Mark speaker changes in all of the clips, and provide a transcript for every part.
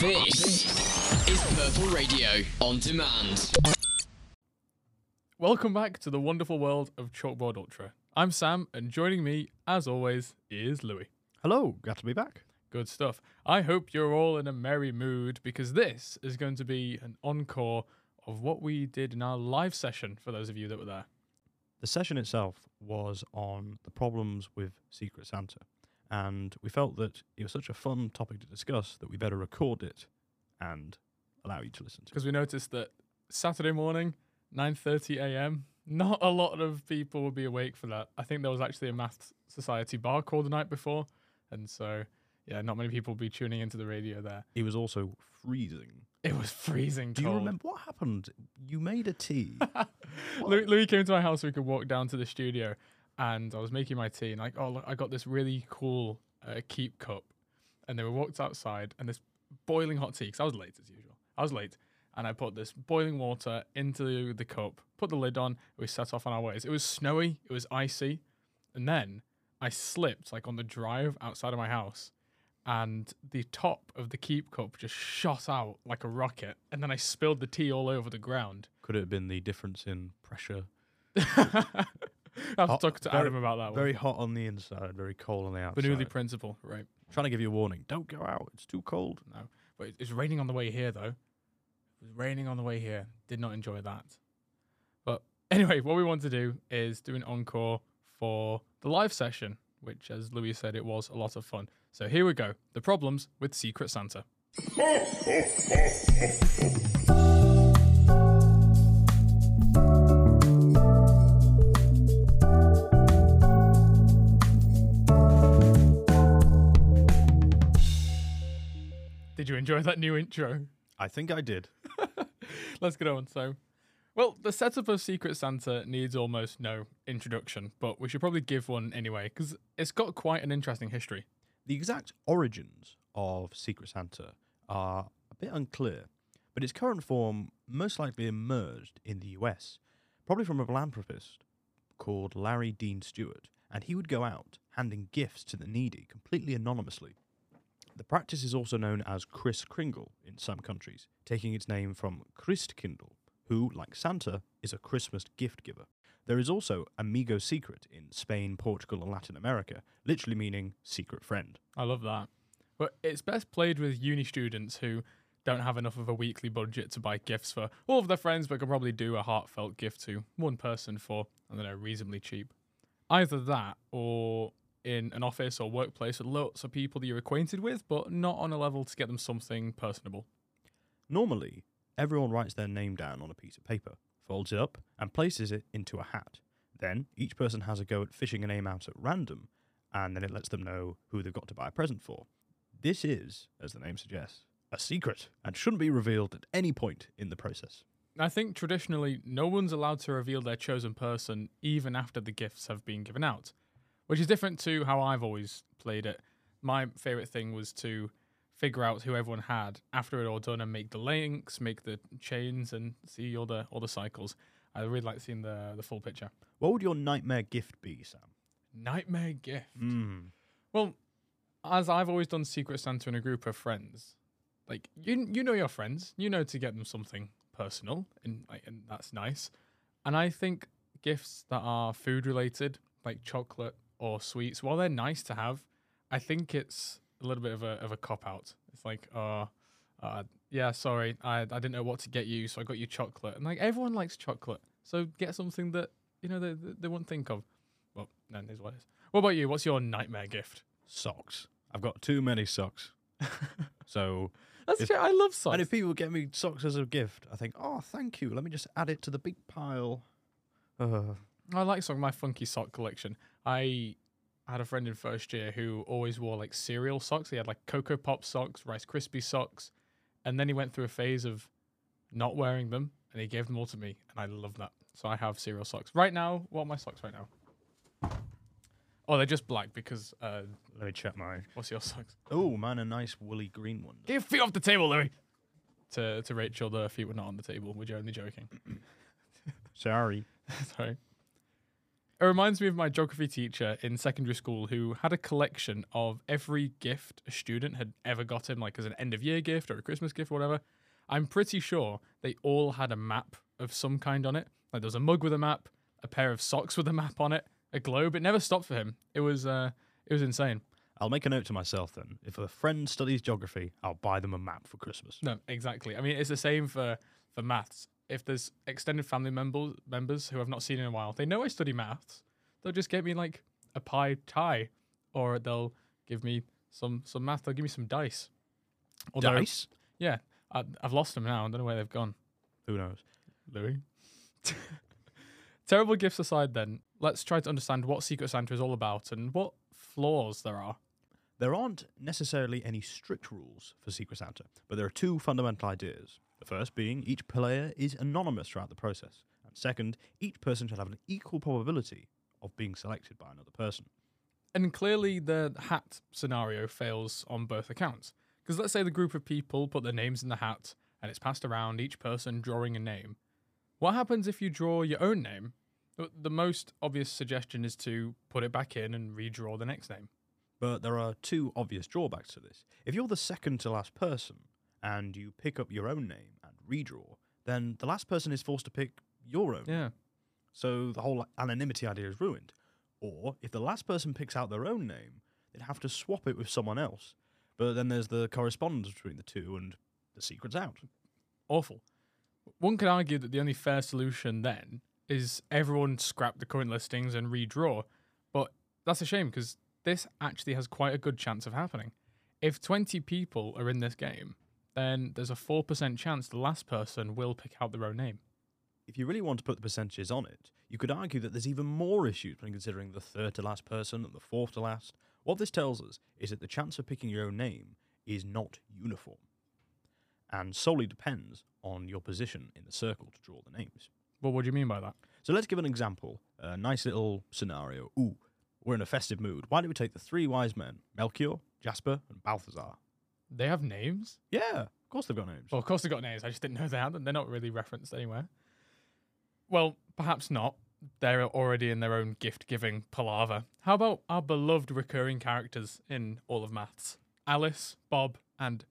Speaker 1: This is Purple Radio on demand.
Speaker 2: Welcome back to the wonderful world of Chalkboard Ultra. I'm Sam, and joining me, as always, is Louie.
Speaker 3: Hello, glad to be back.
Speaker 2: Good stuff. I hope you're all in a merry mood because this is going to be an encore of what we did in our live session for those of you that were there.
Speaker 3: The session itself was on the problems with Secret Santa, and we felt that it was such a fun topic to discuss that we better record it and allow you to listen to.
Speaker 2: Because we noticed that Saturday morning, 9:30 a.m., not a lot of people would be awake for that. I think there was actually a math society bar call the night before, and so yeah, not many people would be tuning into the radio there.
Speaker 3: It was also freezing.
Speaker 2: It was freezing
Speaker 3: Do
Speaker 2: cold.
Speaker 3: you remember what happened? You made a tea.
Speaker 2: Louie, Louie came to my house so we could walk down to the studio, and I was making my tea, and like, oh look, I got this really cool uh, keep cup, and then we walked outside, and this boiling hot tea, because I was late as usual. I was late, and I put this boiling water into the cup, put the lid on, and we set off on our ways. It was snowy, it was icy, and then I slipped like on the drive outside of my house. And the top of the keep cup just shot out like a rocket, and then I spilled the tea all over the ground.
Speaker 3: Could it have been the difference in pressure?
Speaker 2: I have to
Speaker 3: Hot-
Speaker 2: talk to
Speaker 3: very-
Speaker 2: Adam about that
Speaker 3: Very
Speaker 2: one.
Speaker 3: hot on the inside, very cold on the outside.
Speaker 2: Bernoulli principle, right?
Speaker 3: Trying to give you a warning. Don't go out. It's too cold.
Speaker 2: No, but it's raining on the way here though. It was raining on the way here. Did not enjoy that. But anyway, what we want to do is do an encore for the live session, which, as Louie said, it was a lot of fun. So here we go. The problems with Secret Santa. Did you enjoy that new intro?
Speaker 3: I think I did.
Speaker 2: Let's get on. So, well, the setup of Secret Santa needs almost no introduction, but we should probably give one anyway because it's got quite an interesting history.
Speaker 3: The exact origins of Secret Santa are a bit unclear, but its current form most likely emerged in the US, probably from a philanthropist called Larry Dean Stewart, and he would go out handing gifts to the needy completely anonymously. The practice is also known as Kris Kringle in some countries, taking its name from Christkindl, who, like Santa, is a Christmas gift giver. There is also Amigo Secret in Spain, Portugal, and Latin America, literally meaning secret friend.
Speaker 2: I love that. But it's best played with uni students who don't have enough of a weekly budget to buy gifts for all of their friends, but can probably do a heartfelt gift to one person for, I don't know, reasonably cheap. Either that or in an office or workplace with lots of people that you're acquainted with, but not on a level to get them something personable.
Speaker 3: Normally, everyone writes their name down on a piece of paper, folds it up, and places it into a hat. Then each person has a go at fishing a name out at random, and then it lets them know who they've got to buy a present for. This is, as the name suggests, a secret and shouldn't be revealed at any point in the process.
Speaker 2: I think traditionally, no one's allowed to reveal their chosen person even after the gifts have been given out, which is different to how I've always played it. My favorite thing was to figure out who everyone had after it all done and make the links, make the chains, and see all the all the cycles. I really like seeing the the full picture.
Speaker 3: What would your nightmare gift be, Sam?
Speaker 2: Nightmare gift.
Speaker 3: Mm.
Speaker 2: Well, as I've always done Secret Santa in a group of friends, like you you know your friends, you know to get them something personal, and like, and that's nice. And I think gifts that are food related, like chocolate or sweets, while they're nice to have, I think it's a little bit of a of a cop out. It's like, oh, uh yeah, sorry, I I didn't know what to get you, so I got you chocolate. And like everyone likes chocolate, so get something that you know they they, they won't think of. Well, no, here's what it is. What about you? What's your nightmare gift?
Speaker 3: Socks. I've got too many socks. so,
Speaker 2: That's
Speaker 3: If-
Speaker 2: true. I love socks.
Speaker 3: and if people get me socks as a gift, I think, oh, thank you. Let me just add it to the big pile. Uh,
Speaker 2: I like socks. My funky sock collection. I had a friend in first year who always wore like cereal socks. He had like Coco Pop socks, Rice Krispie socks, and then he went through a phase of not wearing them, and he gave them all to me, and I love that. So I have cereal socks right now. What are my socks right now? Oh, they're just black because. Uh,
Speaker 3: let me check mine.
Speaker 2: what's your socks?
Speaker 3: Oh, mine, a nice woolly green one.
Speaker 2: Get your feet off the table, Louie. To to Rachel, the feet were not on the table. We're only joking.
Speaker 3: Sorry.
Speaker 2: Sorry. It reminds me of my geography teacher in secondary school who had a collection of every gift a student had ever gotten, like as an end of year gift or a Christmas gift or whatever. I'm pretty sure they all had a map of some kind on it. Like there was a mug with a map, a pair of socks with a map on it, a globe. It never stopped for him. It was uh, it was insane.
Speaker 3: I'll make a note to myself then. If a friend studies geography, I'll buy them a map for Christmas.
Speaker 2: No, exactly. I mean, it's the same for for maths. If there's extended family members members who I've not seen in a while, they know I study maths. They'll just get me like a pi tie, or they'll give me some some math. They'll give me some dice. Although-
Speaker 3: Dice?
Speaker 2: Yeah, I, I've lost them now. I don't know where they've gone.
Speaker 3: Who knows?
Speaker 2: Louie. Terrible gifts aside, then let's try to understand what Secret Santa is all about and what flaws there are.
Speaker 3: There aren't necessarily any strict rules for Secret Santa, but there are two fundamental ideas. The first being each player is anonymous throughout the process, and second, each person should have an equal probability of being selected by another person.
Speaker 2: And clearly, the hat scenario fails on both accounts. Because let's say the group of people put their names in the hat and it's passed around, each person drawing a name. What happens if you draw your own name? The- most obvious suggestion is to put it back in and redraw the next name.
Speaker 3: But there are two obvious drawbacks to this. If you're the second to last person and you pick up your own name and redraw, then the last person is forced to pick your own.
Speaker 2: Yeah.
Speaker 3: So the whole anonymity idea is ruined. Or if the last person picks out their own name, they'd have to swap it with someone else. But then there's the correspondence between the two and the secret's out.
Speaker 2: Awful. One could argue that the only fair solution then is everyone scrap the current listings and redraw. But that's a shame because this actually has quite a good chance of happening. If 20 people are in this game, then there's a 4% chance the last person will pick out their own name.
Speaker 3: If you really want to put the percentages on it, you could argue that there's even more issues when considering the third to last person and the fourth to last. What this tells us is that the chance of picking your own name is not uniform and solely depends on your position in the circle to draw the names.
Speaker 2: Well, what do you mean by that?
Speaker 3: So let's give an example. A nice little scenario. Ooh, we're in a festive mood. Why don't we take the three wise men, Melchior, Jasper, and Balthazar?
Speaker 2: They have names?
Speaker 3: Yeah, of course they've got names.
Speaker 2: Well, of course they've got names. I just didn't know they had them. They're not really referenced anywhere. Well, perhaps not. They're already in their own gift giving palaver. How about our beloved recurring characters in all of maths? Alice, Bob, and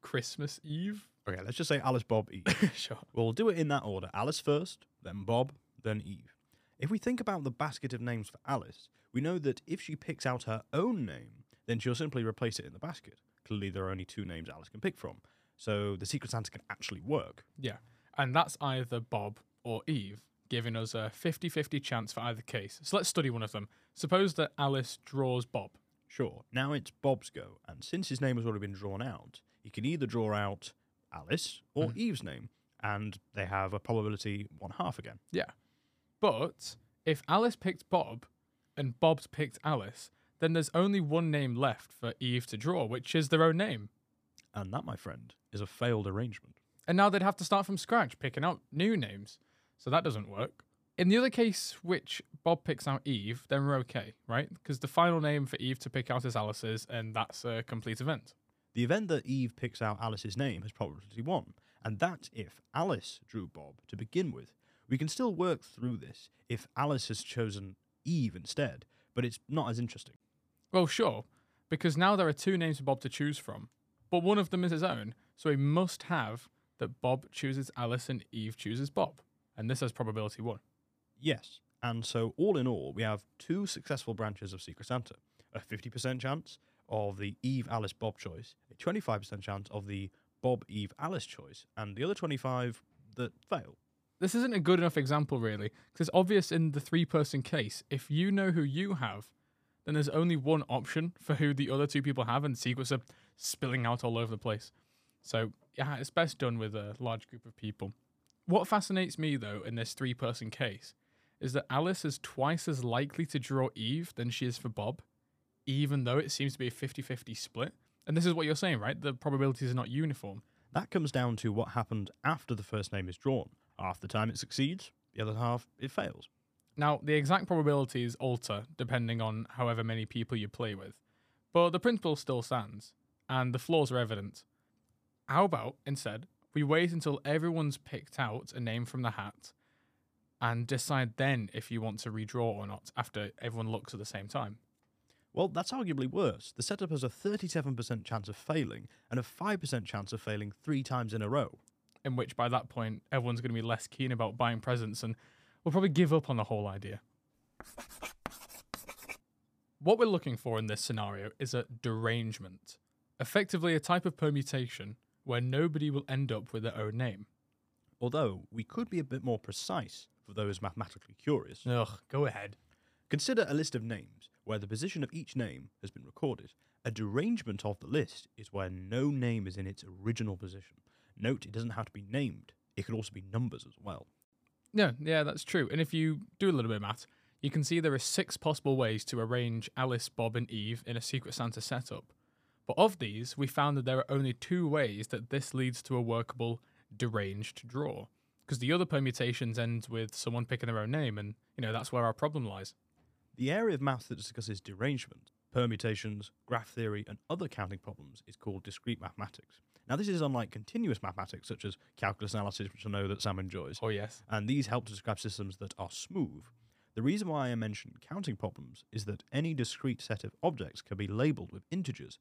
Speaker 2: Christmas Eve?
Speaker 3: Okay, let's just say Alice, Bob, Eve.
Speaker 2: sure.
Speaker 3: we'll do it in that order Alice first, then Bob, then Eve. If we think about the basket of names for Alice, we know that if she picks out her own name, then she'll simply replace it in the basket. Clearly, there are only two names Alice can pick from. So the Secret Santa can actually work.
Speaker 2: Yeah. And that's either Bob or Eve, giving us a 50 50 chance for either case. So let's study one of them. Suppose that Alice draws Bob.
Speaker 3: Sure, now it's Bob's go, and since his name has already been drawn out, he can either draw out Alice or mm. Eve's name, and they have a probability one half again.
Speaker 2: Yeah. But if Alice picked Bob and Bob's picked Alice, then there's only one name left for Eve to draw, which is their own name.
Speaker 3: And that, my friend, is a failed arrangement.
Speaker 2: And now they'd have to start from scratch, picking out new names. So that doesn't work. In the other case, which Bob picks out Eve, then we're okay, right? Because the final name for Eve to pick out is Alice's, and that's a complete event.
Speaker 3: The event that Eve picks out Alice's name has probability 1, and that's if Alice drew Bob to begin with. We can still work through this if Alice has chosen Eve instead, but it's not as interesting.
Speaker 2: Well, sure, because now there are two names for Bob to choose from, but one of them is his own, so he must have that Bob chooses Alice and Eve chooses Bob. And this has probability 1.
Speaker 3: Yes, and so all in all, we have two successful branches of Secret Santa a 50% chance of the Eve Alice Bob choice, a 25% chance of the Bob Eve Alice choice, and the other 25 that fail.
Speaker 2: This isn't a good enough example, really, because it's obvious in the three person case. If you know who you have, then there's only one option for who the other two people have, and secrets are spilling out all over the place. So, yeah, it's best done with a large group of people. What fascinates me, though, in this three person case is that Alice is twice as likely to draw Eve than she is for Bob, even though it seems to be a 50 50 split. And this is what you're saying, right? The probabilities are not uniform.
Speaker 3: That comes down to what happened after the first name is drawn. Half the time it succeeds, the other half it fails.
Speaker 2: Now, the exact probabilities alter depending on however many people you play with, but the principle still stands, and the flaws are evident. How about, instead, we wait until everyone's picked out a name from the hat, and decide then if you want to redraw or not after everyone looks at the same time.
Speaker 3: Well, that's arguably worse. The setup has a 37% chance of failing and a 5% chance of failing three times in a row.
Speaker 2: In which, by that point, everyone's going to be less keen about buying presents and will probably give up on the whole idea. What we're looking for in this scenario is a derangement, effectively a type of permutation where nobody will end up with their own name.
Speaker 3: Although, we could be a bit more precise for those mathematically curious.
Speaker 2: Ugh, go ahead.
Speaker 3: Consider a list of names where the position of each name has been recorded. A derangement of the list is where no name is in its original position. Note, it doesn't have to be named, it could also be numbers as well.
Speaker 2: Yeah, yeah, that's true. And if you do a little bit of math, you can see there are six possible ways to arrange Alice, Bob, and Eve in a Secret Santa setup. But of these, we found that there are only two ways that this leads to a workable deranged draw. Because the other permutations end with someone picking their own name, and you know that's where our problem lies.
Speaker 3: The area of math that discusses derangement, permutations, graph theory, and other counting problems is called discrete mathematics. Now, this is unlike continuous mathematics, such as calculus analysis, which I know that Sam enjoys,
Speaker 2: Oh yes.
Speaker 3: and these help to describe systems that are smooth. The reason why I mentioned counting problems is that any discrete set of objects can be labelled with integers,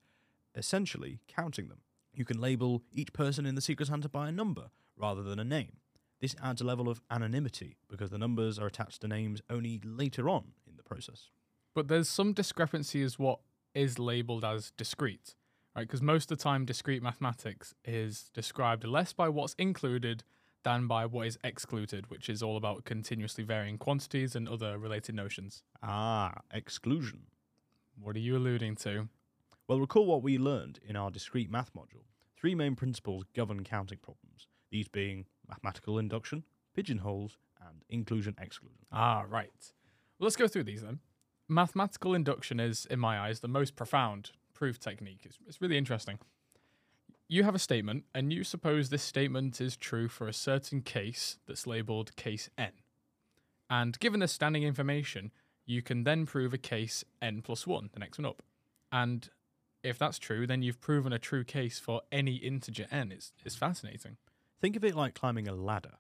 Speaker 3: essentially counting them. You can label each person in the Secret Santa by a number rather than a name. This adds a level of anonymity because the numbers are attached to names only later on in the process.
Speaker 2: But there's some discrepancy as what is labeled as discrete, right? Because most of the time, discrete mathematics is described less by what's included than by what is excluded, which is all about continuously varying quantities and other related notions.
Speaker 3: Ah, exclusion.
Speaker 2: What are you alluding to?
Speaker 3: Well, recall what we learned in our discrete math module. Three main principles govern counting problems, these being mathematical induction, pigeonholes, and inclusion exclusion.
Speaker 2: Ah, right. Well, let's go through these then. Mathematical induction is, in my eyes, the most profound proof technique. It's, it's really interesting. You have a statement, and you suppose this statement is true for a certain case that's labeled case n. And given the standing information, you can then prove a case n plus 1, the next one up. And if that's true, then you've proven a true case for any integer n. It's, it's fascinating.
Speaker 3: Think of it like climbing a ladder.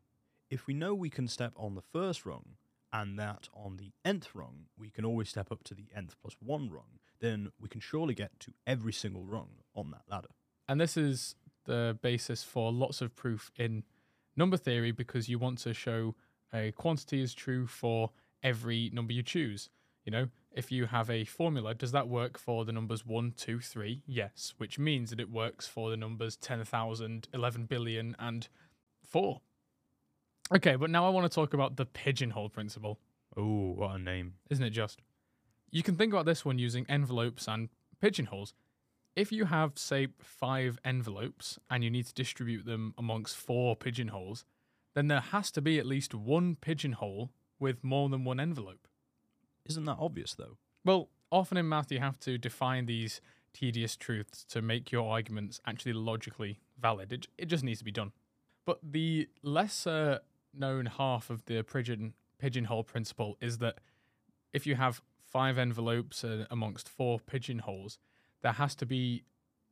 Speaker 3: If we know we can step on the first rung, and that on the nth rung we can always step up to the nth plus one rung, then we can surely get to every single rung on that ladder.
Speaker 2: And this is the basis for lots of proof in number theory because you want to show a quantity is true for every number you choose. You know, if you have a formula, does that work for the numbers 1, 2, 3? Yes, which means that it works for the numbers 10,000, 11 billion, and 4. Okay, but now I want to talk about the pigeonhole principle
Speaker 3: Oh, what a name.
Speaker 2: isn't it just? You can think about this one using envelopes and pigeonholes. If you have, say, five envelopes and you need to distribute them amongst four pigeonholes, then there has to be at least one pigeonhole with more than one envelope.
Speaker 3: Isn't that obvious though?
Speaker 2: Well, often in math, you have to define these tedious truths to make your arguments actually logically valid. It, it just needs to be done. But the lesser known half of the pigeon, pigeonhole principle is that if you have five envelopes uh, amongst four pigeonholes, there has to be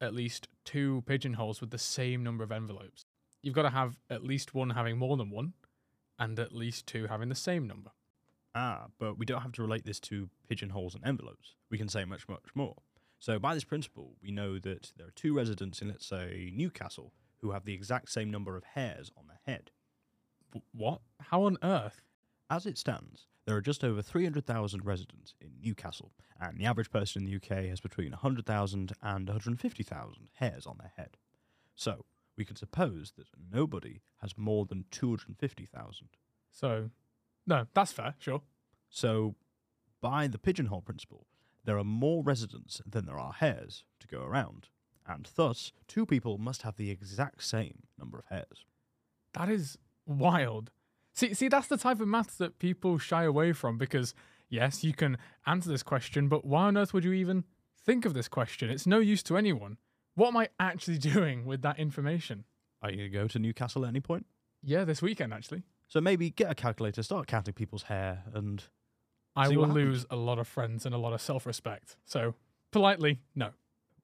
Speaker 2: at least two pigeonholes with the same number of envelopes. You've got to have at least one having more than one, and at least two having the same number.
Speaker 3: Ah, but we don't have to relate this to pigeonholes and envelopes. We can say much, much more. So, by this principle, we know that there are two residents in, let's say, Newcastle who have the exact same number of hairs on their head.
Speaker 2: W- what? How on earth?
Speaker 3: As it stands, there are just over 300,000 residents in Newcastle, and the average person in the UK has between 100,000 and 150,000 hairs on their head. So, we can suppose that nobody has more than 250,000.
Speaker 2: So, no, that's fair, sure.
Speaker 3: So, by the pigeonhole principle, there are more residents than there are hairs to go around, and thus, two people must have the exact same number of hairs.
Speaker 2: That is wild. See, see, that's the type of maths that people shy away from because, yes, you can answer this question, but why on earth would you even think of this question? It's no use to anyone. What am I actually doing with that information?
Speaker 3: Are you going to go to Newcastle at any point?
Speaker 2: Yeah, this weekend, actually.
Speaker 3: So maybe get a calculator, start counting people's hair, and
Speaker 2: I will lose a lot of friends and a lot of self respect. So, politely, no.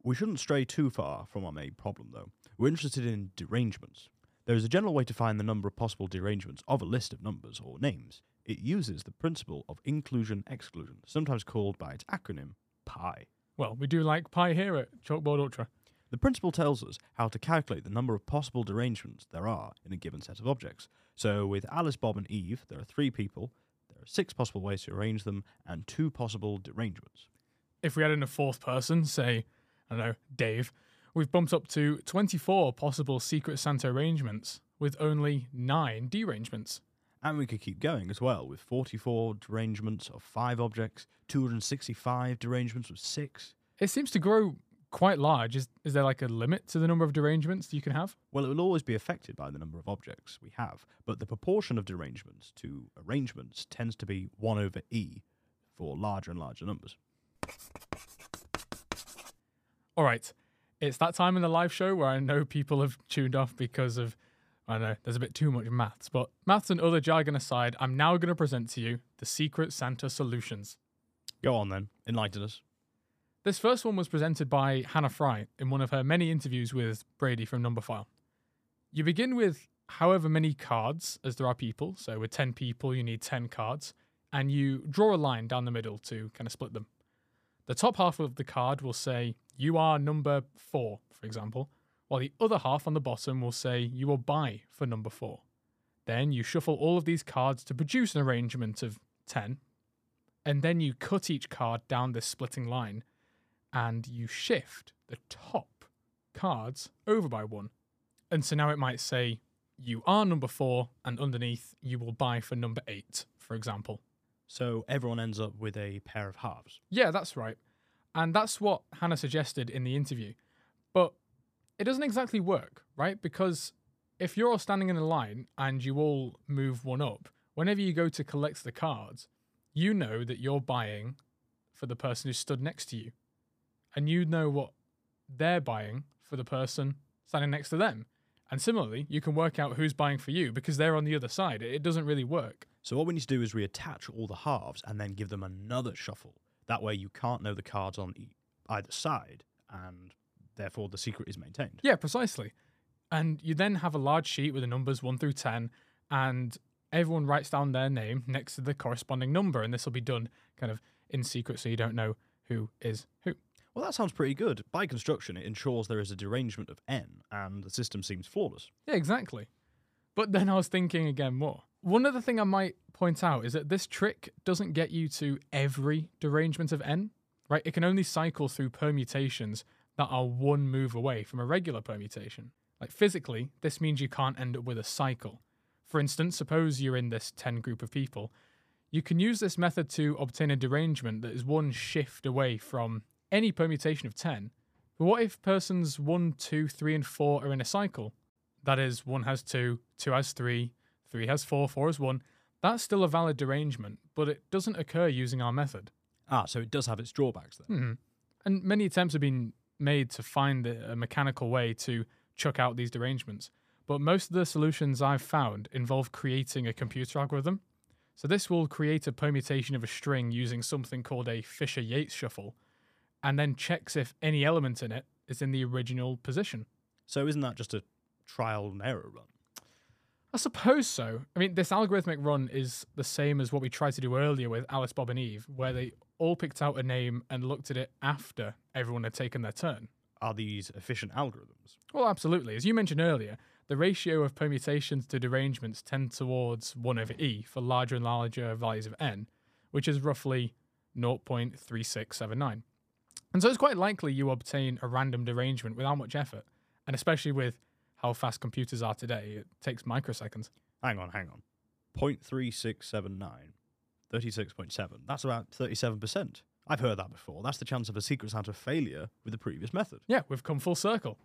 Speaker 3: We shouldn't stray too far from our main problem, though. We're interested in derangements. There is a general way to find the number of possible derangements of a list of numbers or names. It uses the principle of inclusion exclusion, sometimes called by its acronym PIE.
Speaker 2: Well, we do like pi here at Chalkboard Ultra.
Speaker 3: The principle tells us how to calculate the number of possible derangements there are in a given set of objects. So, with Alice, Bob, and Eve, there are three people, there are six possible ways to arrange them, and two possible derangements.
Speaker 2: If we add in a fourth person, say, I don't know, Dave, we've bumped up to 24 possible Secret Santa arrangements with only nine derangements.
Speaker 3: And we could keep going as well, with 44 derangements of five objects, 265 derangements of six.
Speaker 2: It seems to grow quite large. Is, is there like a limit to the number of derangements you can have?
Speaker 3: Well, it will always be affected by the number of objects we have, but the proportion of derangements to arrangements tends to be 1 over e for larger and larger numbers.
Speaker 2: All right. It's that time in the live show where I know people have tuned off because of, I don't know, there's a bit too much maths. But maths and other jargon aside, I'm now going to present to you the Secret Santa solutions.
Speaker 3: Go on then, enlighten us.
Speaker 2: This first one was presented by Hannah Fry in one of her many interviews with Brady from Numberphile. You begin with however many cards as there are people. So with 10 people, you need 10 cards. And you draw a line down the middle to kind of split them. The top half of the card will say, You are number four, for example, while the other half on the bottom will say, You will buy for number four. Then you shuffle all of these cards to produce an arrangement of 10. And then you cut each card down this splitting line and you shift the top cards over by one. And so now it might say, You are number four, and underneath, you will buy for number eight, for example.
Speaker 3: So everyone ends up with a pair of halves.
Speaker 2: Yeah, that's right. And that's what Hannah suggested in the interview. But it doesn't exactly work, right? Because if you're all standing in a line and you all move one up, whenever you go to collect the cards, you know that you're buying for the person who stood next to you. And you know what they're buying for the person standing next to them. And similarly, you can work out who's buying for you because they're on the other side. It doesn't really work.
Speaker 3: So what we need to do is reattach all the halves and then give them another shuffle. That way you can't know the cards on e- either side, and therefore the secret is maintained.
Speaker 2: Yeah, precisely. And you then have a large sheet with the numbers 1 through 10, and everyone writes down their name next to the corresponding number, and this will be done kind of in secret so you don't know who is who.
Speaker 3: Well, that sounds pretty good. By construction, it ensures there is a derangement of n, and the system seems flawless.
Speaker 2: Yeah, exactly. But then I was thinking again more. One other thing I might point out is that this trick doesn't get you to every derangement of n, right? It can only cycle through permutations that are one move away from a regular permutation. Like physically, this means you can't end up with a cycle. For instance, suppose you're in this 10 group of people. You can use this method to obtain a derangement that is one shift away from any permutation of 10. But what if persons 1, 2, 3, and 4 are in a cycle? That is, 1 has 2, 2 has 3, 3 has 4, 4 has 1. That's still a valid derangement, but it doesn't occur using our method.
Speaker 3: Ah, so it does have its drawbacks then.
Speaker 2: hmm And many attempts have been made to find a a mechanical way to chuck out these derangements. But most of the solutions I've found involve creating a computer algorithm. So this will create a permutation of a string using something called a Fisher Yates shuffle, and then checks if any element in it is in the original position.
Speaker 3: So isn't that just a trial and error run?
Speaker 2: I suppose so. I mean, this algorithmic run is the same as what we tried to do earlier with Alice, Bob, and Eve, where they all picked out a name and looked at it after everyone had taken their turn.
Speaker 3: Are these efficient algorithms?
Speaker 2: Well, absolutely. As you mentioned earlier, the ratio of permutations to derangements tend towards 1 over e for larger and larger values of n, which is roughly 0.3679. And so it's quite likely you obtain a random derangement without much effort, and especially with how fast computers are today, it takes microseconds.
Speaker 3: Hang on, hang on. 0.3679, 36.7. That's about 37%. I've heard that before. That's the chance of a Secret Santa failure with the previous method.
Speaker 2: Yeah, we've come full circle.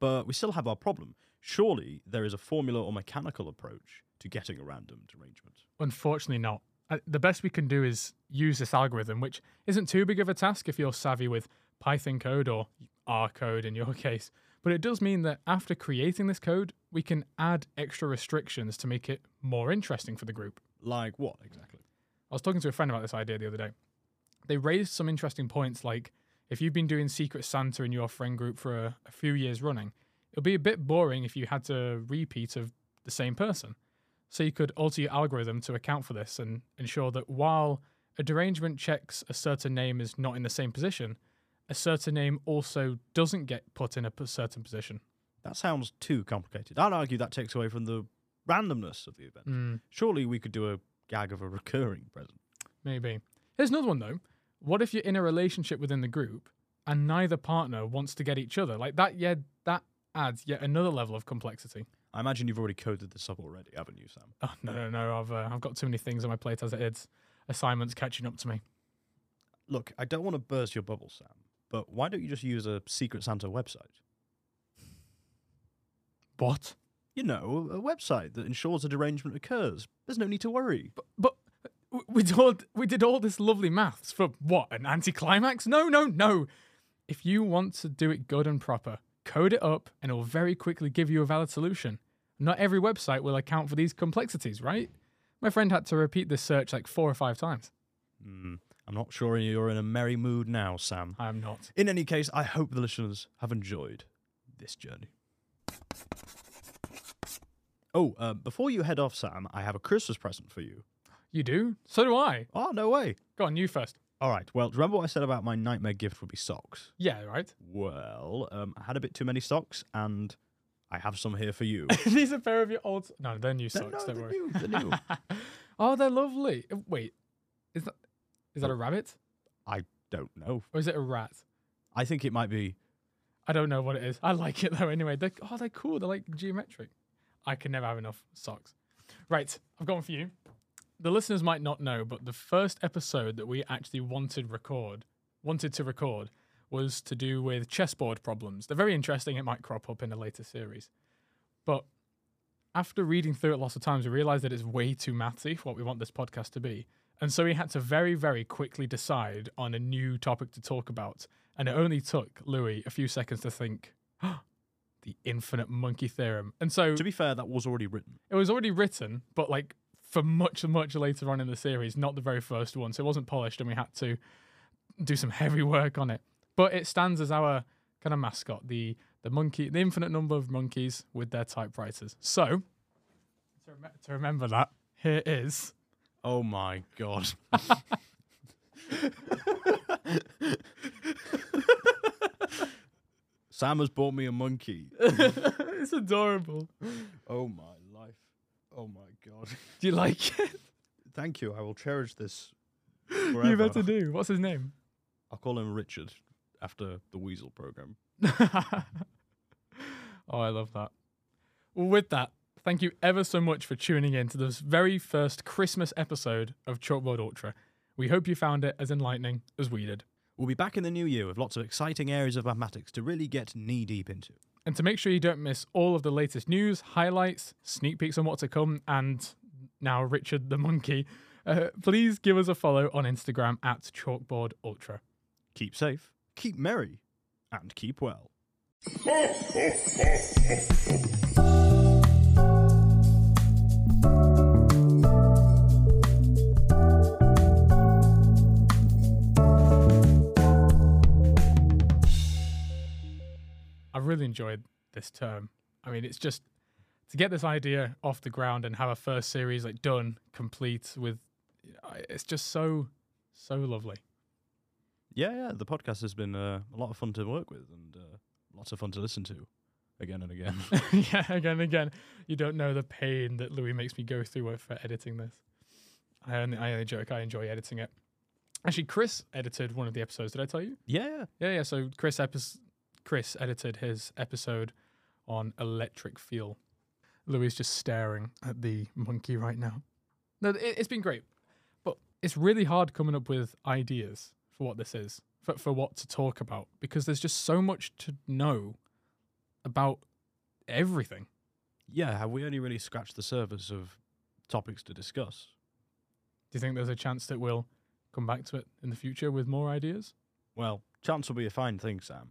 Speaker 3: But we still have our problem. Surely there is a formula or mechanical approach to getting a random derangement.
Speaker 2: Unfortunately, not. Uh, The best we can do is use this algorithm, which isn't too big of a task if you're savvy with Python code or R code in your case. But it does mean that after creating this code, we can add extra restrictions to make it more interesting for the group.
Speaker 3: Like what exactly?
Speaker 2: I was talking to a friend about this idea the other day. They raised some interesting points like if you've been doing Secret Santa in your friend group for a, a few years running, it'll be a bit boring if you had to repeat of the same person. So you could alter your algorithm to account for this and ensure that while a derangement checks a certain name is not in the same position, a certain name also doesn't get put in a certain position.
Speaker 3: That sounds too complicated. I'd argue that takes away from the randomness of the event.
Speaker 2: Mm,
Speaker 3: Surely we could do a gag of a recurring present.
Speaker 2: maybe. Here's another one though. What if you're in a relationship within the group and neither partner wants to get each other? Like that, yeah, that adds yet another level of complexity.
Speaker 3: I imagine you've already coded this up already, haven't you, Sam?
Speaker 2: Oh no, no, no! I've uh, I've got too many things on my plate as it is. Assignments catching up to me.
Speaker 3: Look, I don't want to burst your bubble, Sam, but why don't you just use a Secret Santa website?
Speaker 2: What?
Speaker 3: You know, a website that ensures a derangement occurs. There's no need to worry.
Speaker 2: But w- we did all, we did all this lovely maths for what? An anticlimax? No, no, no. If you want to do it good and proper, code it up, and it will very quickly give you a valid solution. Not every website will account for these complexities, right? My friend had to repeat this search like four or five times.
Speaker 3: Hmm, I'm not sure you're in a merry mood now, Sam.
Speaker 2: I am not.
Speaker 3: In any case, I hope the listeners have enjoyed this journey. Oh, uh, before you head off, Sam, I have a Christmas present for you.
Speaker 2: You do? So do I.
Speaker 3: Oh, no way.
Speaker 2: Go on, you first.
Speaker 3: All right. Well, remember what I said about my nightmare gift would be socks?
Speaker 2: Yeah, right.
Speaker 3: Well, um, I had a bit too many socks, and I have some here for you.
Speaker 2: These are a pair of your old. No, they're new
Speaker 3: No,
Speaker 2: socks.
Speaker 3: no,
Speaker 2: don't
Speaker 3: they're
Speaker 2: worry.
Speaker 3: new, they're new.
Speaker 2: oh, they're lovely. Wait, is that is that a rabbit I
Speaker 3: Don't know.
Speaker 2: or is it a rat?
Speaker 3: I think it might be.
Speaker 2: I don't know what it is. I like it though. Anyway, they're oh they're cool. They're like geometric. I can never have enough socks. Right, I've gone for you. The listeners might not know, but the first episode that we actually wanted record wanted to record was to do with chessboard problems. They're very interesting. It might crop up in a later series, but after reading through it lots of times, we realized that it's way too mathy for what we want this podcast to be. And so we had to very, very quickly decide on a new topic to talk about. And it only took Louie a few seconds to think, the infinite monkey theorem. And so
Speaker 3: To be fair, that was already written.
Speaker 2: it was already written, but like for much, much later on in the series, not the very first one. So it wasn't polished and we had to do some heavy work on it. But it stands as our kind of mascot, the the monkey, the infinite number of monkeys with their typewriters. So to, rem- to remember that, here is
Speaker 3: Oh my god. Sam has bought me a monkey.
Speaker 2: it's adorable.
Speaker 3: Oh my life. Oh my god.
Speaker 2: Do you like it?
Speaker 3: Thank you. I will cherish this
Speaker 2: You
Speaker 3: forever.
Speaker 2: better do. What's his name?
Speaker 3: I'll call him Richard after the Weasel program.
Speaker 2: oh, I love that. Well, with that, thank you ever so much for tuning in to this very first Christmas episode of Chalkboard Ultra. We hope you found it as enlightening as we did.
Speaker 3: We'll be back in the new year with lots of exciting areas of mathematics to really get knee deep into.
Speaker 2: And to make sure you don't miss all of the latest news, highlights, sneak peeks on what to come, and now Richard the Monkey, uh, please give us a follow on Instagram at Chalkboard Ultra.
Speaker 3: Keep safe, keep merry, and keep well.
Speaker 2: I've really enjoyed this term. I mean, it's just to get this idea off the ground and have a first series like done, complete with. It's just so, so lovely.
Speaker 3: Yeah, yeah, the podcast has been uh, a lot of fun to work with and uh, lots of fun to listen to again and again.
Speaker 2: yeah, again, and again, you don't know the pain that Louie makes me go through with- for editing this. I only, I only joke. I enjoy editing it. Actually, Chris edited one of the episodes. Did I tell you?
Speaker 3: yeah,
Speaker 2: Yeah, yeah. So Chris epis Chris edited his episode on electric feel. Louie is just staring at the monkey right now. No, it, it's been great, but it's really hard coming up with ideas for what this is, for for what to talk about, because there's just so much to know about everything.
Speaker 3: yeah. Have we only really scratched the surface of topics to discuss?
Speaker 2: Do you think there's a chance that we'll come back to it in the future with more ideas?
Speaker 3: Well, chance will be a fine thing, Sam.